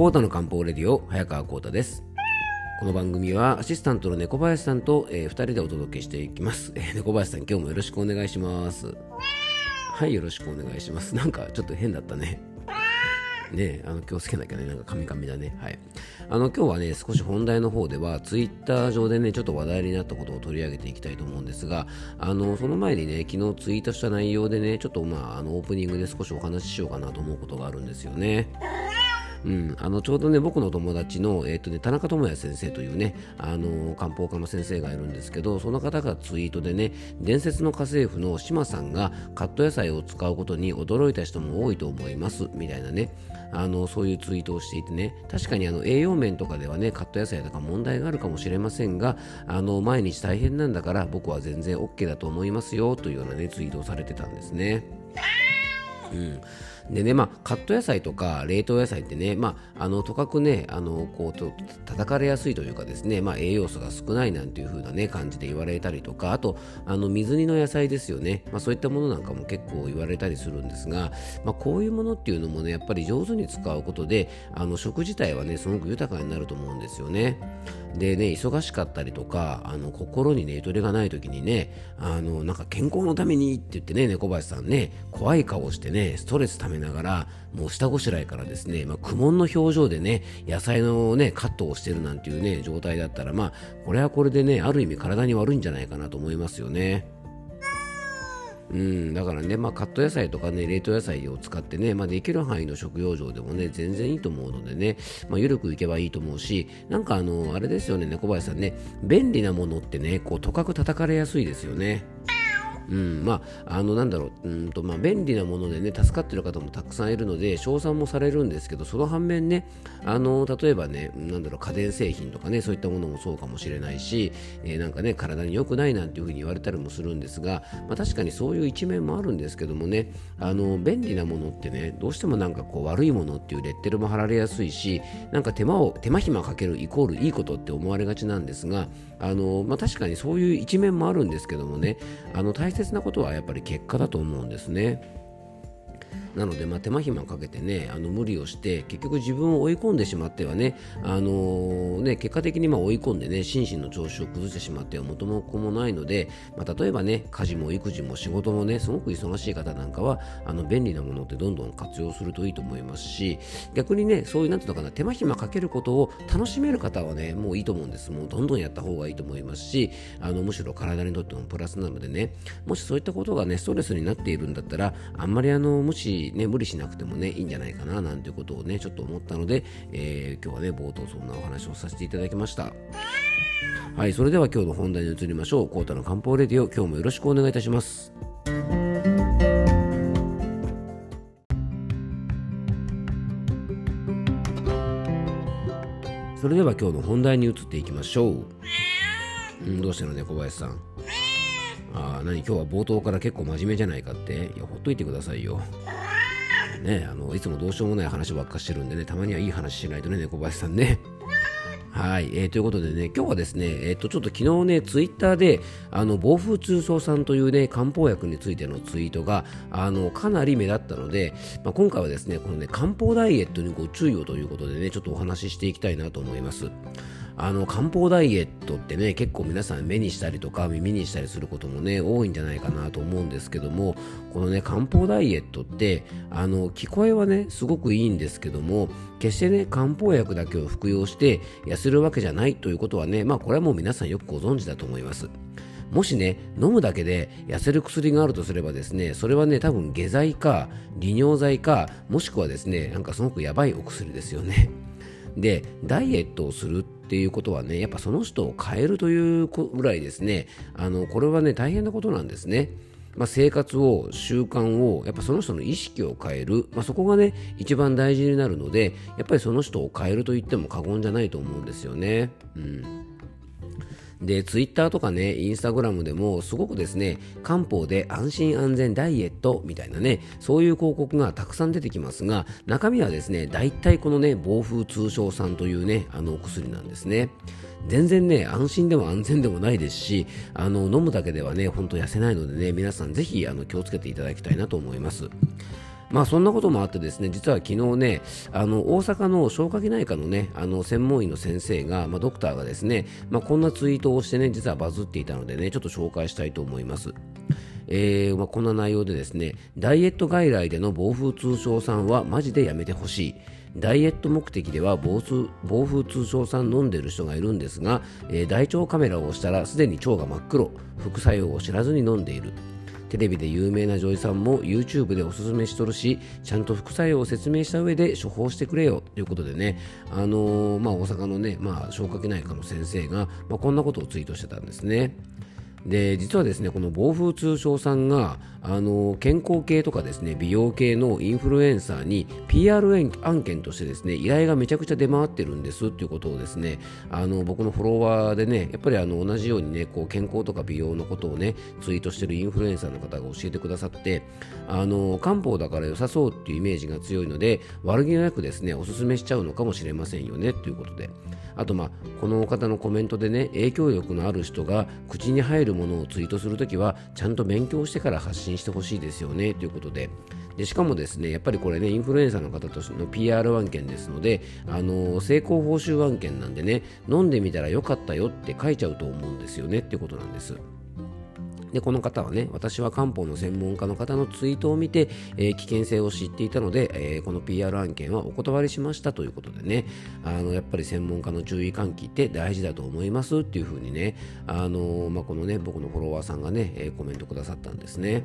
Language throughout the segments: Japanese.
コータの漢方レディオ早川コータですこの番組はアシスタントの猫林さんと、えー、2人でお届けしていきます、えー、猫林さん今日もよろしくお願いしますはいよろしくお願いしますなんかちょっと変だったねねあの気をつけなきゃね、なんかカミカミだね。はい。あの、今日はね、少し本題の方では、ツイッター上でね、ちょっと話題になったことを取り上げていきたいと思うんですが、あの、その前にね、昨日ツイートした内容でね、ちょっとまあ、あの、オープニングで少しお話ししようかなと思うことがあるんですよね。うん、あのちょうどね僕の友達の、えーとね、田中智也先生というねあの漢方科の先生がいるんですけどその方がツイートでね伝説の家政婦の島さんがカット野菜を使うことに驚いた人も多いと思いますみたいなねあのそういうツイートをしていてね確かにあの栄養面とかではねカット野菜とか問題があるかもしれませんがあの毎日大変なんだから僕は全然 OK だと思いますよというようなねツイートをされてたんですね。うんでね、まあ、カット野菜とか冷凍野菜ってね、まあ、あのとかくね、あのこうと叩かれやすいというかですね、まあ、栄養素が少ないなんていう風なね、感じで言われたりとか、あと、あの水煮の野菜ですよね、まあ、そういったものなんかも結構言われたりするんですが、まあ、こういうものっていうのもね、やっぱり上手に使うことで、あの食自体はね、すごく豊かになると思うんですよね。でね、忙しかったりとか、あの心にね、ゆとりがない時にね、あのなんか健康のためにって言ってね、猫林さんね、怖い顔してね、ストレスためながら、もう下ごしらえからですね、まあ、苦悶の表情でね、野菜のね、カットをしてるなんていうね、状態だったら、まあ、これはこれでね、ある意味体に悪いんじゃないかなと思いますよね。うん、だからね、まあ、カット野菜とかね、冷凍野菜を使ってね、まあ、できる範囲の食用上でもね、全然いいと思うのでね、まあ、緩くいけばいいと思うし、なんかあの、あれですよね、猫林さんね、便利なものってね、こう、とかく叩かれやすいですよね。うん、まあ、あの、なんだろう、うんと、まあ、便利なものでね、助かっている方もたくさんいるので、称賛もされるんですけど、その反面ね、あの、例えばね、なんだろう、家電製品とかね、そういったものもそうかもしれないし、えー、なんかね、体に良くないなんていうふうに言われたりもするんですが、まあ、確かにそういう一面もあるんですけどもね、あの、便利なものってね、どうしてもなんかこう、悪いものっていうレッテルも貼られやすいし、なんか手間を、手間暇かけるイコールいいことって思われがちなんですが、あの、まあ、確かにそういう一面もあるんですけどもね、あの、大切切なことはやっぱり結果だと思うんですね。なので、まあ、手間暇かけてねあの無理をして結局自分を追い込んでしまってはね,、あのー、ね結果的にまあ追い込んでね心身の調子を崩してしまっては元も子もないので、まあ、例えばね家事も育児も仕事もねすごく忙しい方なんかはあの便利なものってどんどん活用するといいと思いますし逆にねそういうなんていうのかな手間暇かけることを楽しめる方はねもういいと思うんです。もうどんどんやった方がいいと思いますしあのむしろ体にとってもプラスなのでねもしそういったことがねストレスになっているんだったらあんまりあの無視ね、無理しなくてもね、いいんじゃないかな、なんていうことをね、ちょっと思ったので、えー、今日はね、冒頭そんなお話をさせていただきました。はい、それでは今日の本題に移りましょう。コータの漢方レディオ、今日もよろしくお願いいたします。それでは今日の本題に移っていきましょう。うん、どうしたのね、小林さん。ああ、何今日は冒頭から結構真面目じゃないかって。いや、ほっといてくださいよ。ね、あのいつもどうしようもない話ばっかしてるんでね、たまにはいい話しないとね、猫林さんね。はい、えー、ということでね、今日はですね、えっ、ー、と、ちょっと昨日ね、ツイッターで、あの、暴風通奏さんというね、漢方薬についてのツイートが、あの、かなり目立ったので、まあ、今回はですね、このね、漢方ダイエットにご注意をということでね、ちょっとお話ししていきたいなと思います。あの漢方ダイエットってね結構皆さん目にしたりとか耳にしたりすることもね多いんじゃないかなと思うんですけどもこのね漢方ダイエットってあの聞こえはねすごくいいんですけども決してね漢方薬だけを服用して痩せるわけじゃないということはねまあこれはもう皆さんよくご存知だと思いますもしね、飲むだけで痩せる薬があるとすればですね、それはね、多分下剤か、利尿剤か、もしくはですね、なんかすごくやばいお薬ですよね。で、ダイエットをするってていうことはね、やっぱその人を変えるというぐらいですね、あの、これはね、大変なことなんですね。まあ、生活を、習慣を、やっぱその人の意識を変える、まあ、そこがね、一番大事になるので、やっぱりその人を変えると言っても過言じゃないと思うんですよね。うん。で、ツイッターとかね、インスタグラムでもすごくですね、漢方で安心安全ダイエットみたいなね、そういう広告がたくさん出てきますが、中身はですね、大体このね、暴風通商酸というね、あのお薬なんですね。全然ね、安心でも安全でもないですし、あの、飲むだけではね、ほんと痩せないのでね、皆さんぜひあの気をつけていただきたいなと思います。まあそんなこともあってですね実は昨日ねあの大阪の消化器内科のねあの専門医の先生が、まあ、ドクターがですね、まあ、こんなツイートをしてね実はバズっていたのでねちょっと紹介したいと思います。えーまあ、こんな内容でですねダイエット外来での暴風通商さんはマジでやめてほしい。ダイエット目的では暴風通商酸飲んでる人がいるんですが、えー、大腸カメラを押したらすでに腸が真っ黒。副作用を知らずに飲んでいる。テレビで有名な女医さんも YouTube でおすすめしとるしちゃんと副作用を説明した上で処方してくれよということでね、あのー、まあ、大阪のね、まあ、消化器内科の先生が、まあ、こんなことをツイートしてたんですね。で実はですねこの暴風通商さんがあの健康系とかですね美容系のインフルエンサーに PR 案件としてですね依頼がめちゃくちゃ出回ってるんですっていうことをですねあの僕のフォロワーでねやっぱりあの同じようにねこう健康とか美容のことをねツイートしてるインフルエンサーの方が教えてくださってあの漢方だから良さそうっていうイメージが強いので悪気なくですねおすすめしちゃうのかもしれませんよねということで。あとまあこの方のコメントでね影響力のある人が口に入るものをツイートするときはちゃんと勉強してから発信してほしいですよねということででしかもですねやっぱりこれねインフルエンサーの方としての PR 案件ですのであの成功報酬案件なんでね飲んでみたらよかったよって書いちゃうと思うんですよねってことなんです。でこの方はね私は漢方の専門家の方のツイートを見て、えー、危険性を知っていたので、えー、この PR 案件はお断りしましたということでねあのやっぱり専門家の注意喚起って大事だと思いますっていうふうにねあの、まあ、このね僕のフォロワーさんがね、え、コメントくださったんですね。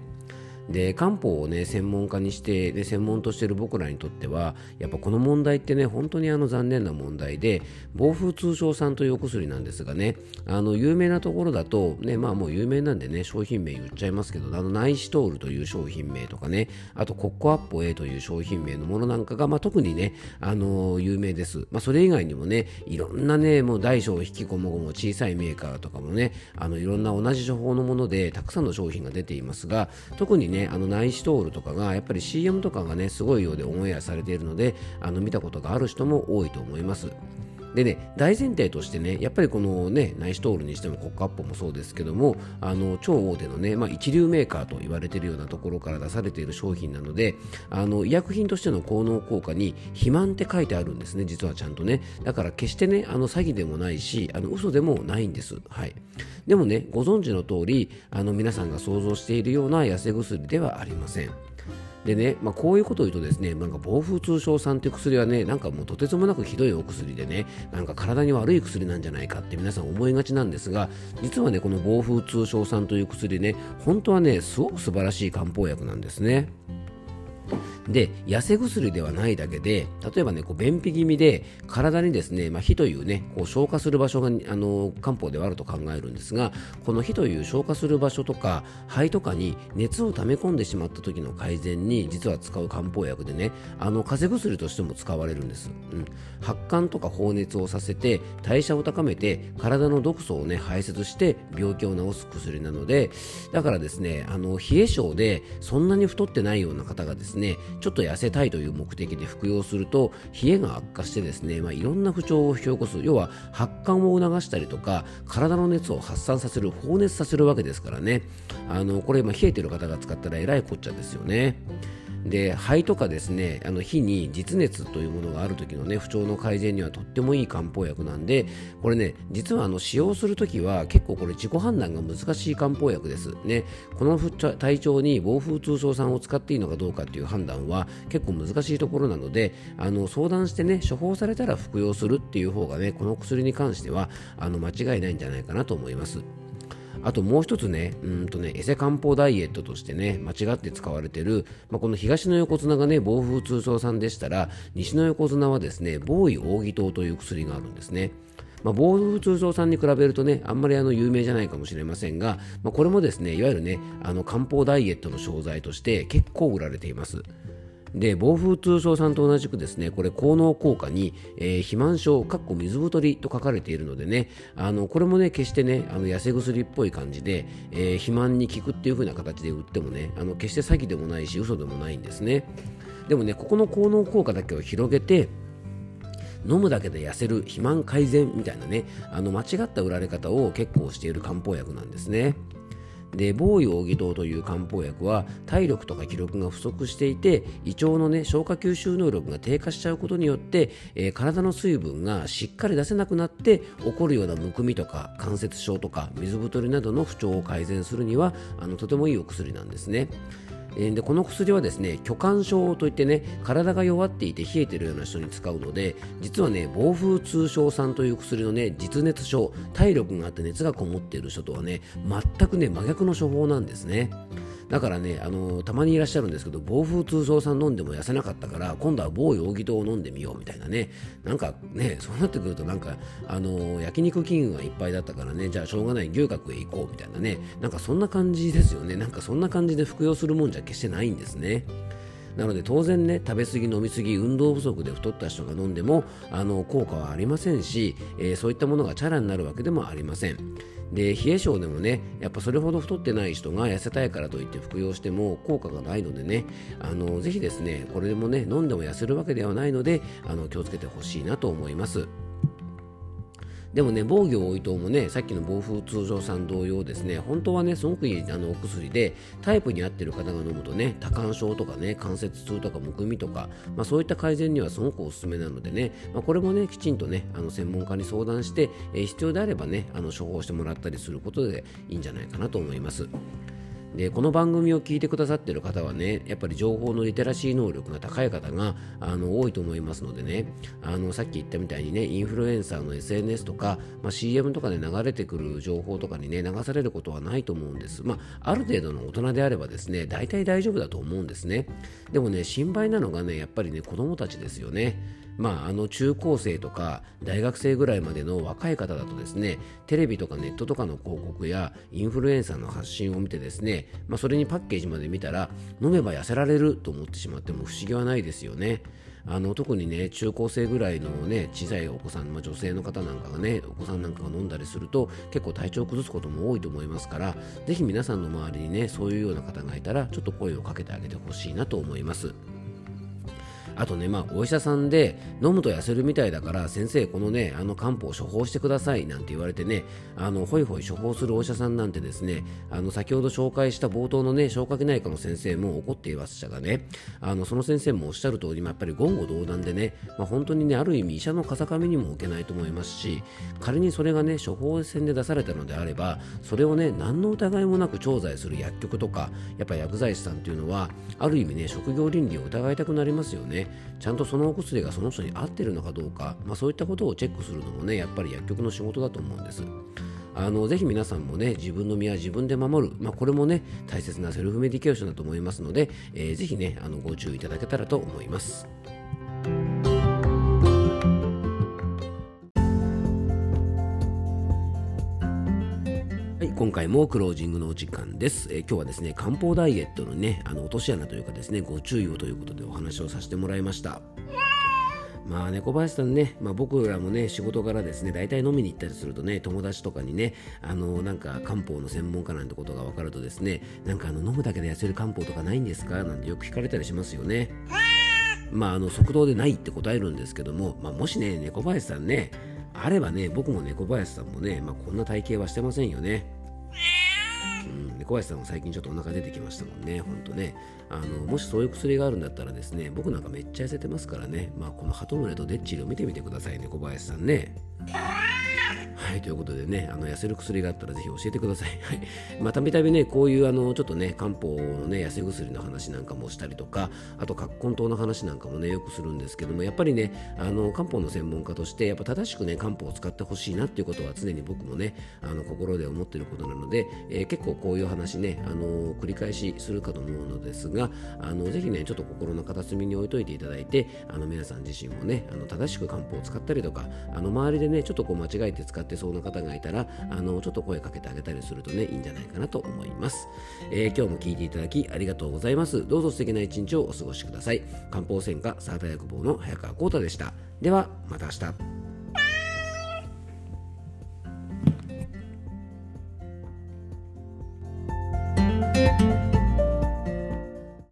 で漢方をね専門家にして、ね、専門としている僕らにとってはやっぱこの問題ってね本当にあの残念な問題で暴風通商酸というお薬なんですがねあの有名なところだとねまあもう有名なんでね商品名言っちゃいますけどあのナイシトールという商品名とかねあとコッコアッポ A という商品名のものなんかが、まあ、特にねあの有名です、まあ、それ以外にもねいろんなねもう大小引きこもごも小さいメーカーとかもねあのいろんな同じ処方のものでたくさんの商品が出ていますが特にねね、あのナイシトールとかがやっぱり CM とかがね、すごいようでオンエアされているので、あの見たことがある人も多いと思います。でね、大前提としてね、やっぱりこのね、ナイシトールにしてもコックアップもそうですけども、あの超大手のね、まあ、一流メーカーと言われているようなところから出されている商品なので、あの医薬品としての効能効果に肥満って書いてあるんですね、実はちゃんとね。だから決してね、あの詐欺でもないし、あの嘘でもないんです。はい。でもね、ご存知の通り、あの皆さんが想像しているような痩せ薬ではありません。でね、まあ、こういうことを言うとですね、なんか暴風通症酸っていう薬はね、なんかもうとてつもなくひどいお薬でね、なんか体に悪い薬なんじゃないかって皆さん思いがちなんですが、実はね、この暴風通商酸という薬ね、本当はね、すごく素晴らしい漢方薬なんですね。で痩せ薬ではないだけで例えばねこう便秘気味で体にですね、まあ、火というねこう消化する場所があの漢方ではあると考えるんですがこの火という消化する場所とか肺とかに熱を溜め込んでしまった時の改善に実は使う漢方薬でねあの風邪薬としても使われるんです、うん、発汗とか放熱をさせて代謝を高めて体の毒素をね排泄して病気を治す薬なのでだからですねあの冷え性でそんなに太ってないような方がですねねちょっと痩せたいという目的で服用すると冷えが悪化してですね、まあ、いろんな不調を引き起こす要は発汗を促したりとか体の熱を発散させる放熱させるわけですからねあのこれ、今、冷えてる方が使ったらえらいこっちゃですよね。で肺とかですねあの火に実熱というものがある時のね不調の改善にはとってもいい漢方薬なんでこれね実はあの使用する時は結構これ自己判断が難しい漢方薬ですねこの体調に暴風通商酸を使っていいのかどうかっていう判断は結構難しいところなのであの相談してね処方されたら服用するっていう方がねこの薬に関してはあの間違いないんじゃないかなと思います。あともう一つね、うんとね、エセ漢方ダイエットとしてね、間違って使われてる、まあ、この東の横綱がね、暴風通商んでしたら、西の横綱はですね、防衛扇糖という薬があるんですね。まあ、防風通商さんに比べるとね、あんまりあの有名じゃないかもしれませんが、まあ、これもですね、いわゆるね、あの漢方ダイエットの商材として結構売られています。で暴風通商さんと同じくですねこれ効能効果に、えー、肥満症かっこ水太りと書かれているのでねあのこれもね決してねあの痩せ薬っぽい感じで、えー、肥満に効くっていう風な形で売ってもねあの決して詐欺でもないし嘘でもないんですね。でもねここの効能効果だけを広げて飲むだけで痩せる肥満改善みたいなねあの間違った売られ方を結構している漢方薬なんですね。で防衛扇糖という漢方薬は体力とか気力が不足していて胃腸の、ね、消化吸収能力が低下しちゃうことによって、えー、体の水分がしっかり出せなくなって起こるようなむくみとか関節症とか水太りなどの不調を改善するにはあのとてもいいお薬なんですね。でこの薬はですね虚寒症といってね体が弱っていて冷えてるような人に使うので実はね暴風通症さんという薬のね実熱症体力があって熱がこもっている人とはね全くね真逆の処方なんですね。だからね、あのたまにいらっしゃるんですけど、暴風通奏ん飲んでも痩せなかったから、今度は某容疑糖を飲んでみようみたいなね、なんかね、そうなってくると、なんか、あの焼肉キングがいっぱいだったからね、じゃあしょうがない牛角へ行こうみたいなね、なんかそんな感じですよね、なんかそんな感じで服用するもんじゃ決してないんですね。なので当然ね食べ過ぎ飲み過ぎ運動不足で太った人が飲んでもあの効果はありませんし、えー、そういったものがチャラになるわけでもありません。で冷え性でもねやっぱそれほど太ってない人が痩せたいからといって服用しても効果がないのでねあのぜひですねこれでもね飲んでも痩せるわけではないのであの気をつけてほしいなと思います。でもね、防御応答もね、さっきの暴風通常さん同様ですね、本当はね、すごくいいあのお薬で、タイプに合ってる方が飲むとね、多汗症とかね、関節痛とかむくみとか、まあ、そういった改善にはすごくおすすめなのでね、まあ、これもね、きちんとね、あの専門家に相談して、えー、必要であればね、あの処方してもらったりすることでいいんじゃないかなと思います。でこの番組を聞いてくださっている方はねやっぱり情報のリテラシー能力が高い方があの多いと思いますのでね。あのさっき言ったみたいにねインフルエンサーの SNS とか、まあ、CM とかで流れてくる情報とかにね流されることはないと思うんです、まあ、ある程度の大人であればですね大体大丈夫だと思うんですね。でもね心配なのがねやっぱりね子供たちですよね。まあ、あの中高生とか大学生ぐらいまでの若い方だとですねテレビとかネットとかの広告やインフルエンサーの発信を見てですね、まあ、それにパッケージまで見たら飲めば痩せられると思ってしまっても不思議はないですよね。あの特にね中高生ぐらいのね小さいお子さん、まあ、女性の方なんかがねお子さんなんかが飲んだりすると結構体調を崩すことも多いと思いますからぜひ皆さんの周りにねそういうような方がいたらちょっと声をかけてあげてほしいなと思います。あとね、まあ、お医者さんで飲むと痩せるみたいだから先生このねあの漢方を処方してくださいなんて言われてねあのほいほい処方するお医者さんなんてですねあの先ほど紹介した冒頭のね消化器内科の先生も怒っていましたがねあのその先生もおっしゃる通りやっぱり言語道断でね、まあ、本当にねある意味医者の風上にも置けないと思いますし仮にそれがね処方箋で出されたのであればそれをね何の疑いもなく調剤する薬局とかやっぱ薬剤師さんっていうのはある意味ね職業倫理を疑いたくなりますよね。ちゃんとそのお薬がその人に合ってるのかどうか、まあ、そういったことをチェックするのもねやっぱり薬局の仕事だと思うんですあのぜひ皆さんもね自分の身は自分で守る、まあ、これもね大切なセルフメディケーションだと思いますので、えー、ぜひねあのご注意いただけたらと思います。今回もクロージングのお時間です。えー、今日はですね、漢方ダイエットのね、あの落とし穴というかですね、ご注意をということでお話をさせてもらいました。まあ猫林さんね、まあ、僕らもね仕事からですね大体飲みに行ったりするとね友達とかにねあのなんか漢方の専門家なんてことが分かるとですねなんかあの飲むだけで痩せる漢方とかないんですか？なんてよく聞かれたりしますよね。まああの即答でないって答えるんですけども、まあ、もしね猫林さんねあればね僕も猫林さんもね、まあ、こんな体型はしてませんよね。うん、小林さんも最近ちょっとお腹出てきましたもんね、ほんとね。あのもしそういう薬があるんだったらですね、僕なんかめっちゃ痩せてますからね、まあ、このハトムレとデッチリを見てみてくださいね、小林さんね。はい、ということでね、あの痩せる薬があったらぜひ教えてください。はい。まあ、たびたびね、こういうあの、ちょっとね、漢方のね、痩せ薬の話なんかもしたりとか、あと、葛根湯の話なんかもね、よくするんですけども、やっぱりね、あの、漢方の専門家として、やっぱ正しくね、漢方を使ってほしいなっていうことは常に僕もね、あの、心で思ってることなので、えー、結構こういう話ね、あの、繰り返しするかと思うのですが、あの、ぜひね、ちょっと心の片隅に置いといていただいて、あの、皆さん自身もね、あの、正しく漢方を使ったりとか、あの、周りでね、ちょっとこう間違えて使ってそうな方がいたら、らあのちょっと声かけてあげたりするとねいいんじゃないかなと思います、えー、今日も聞いていただきありがとうございます。どうぞ素敵な一日をお過ごしください。漢方専科サータ薬房の早川浩太でした。ではまた明日。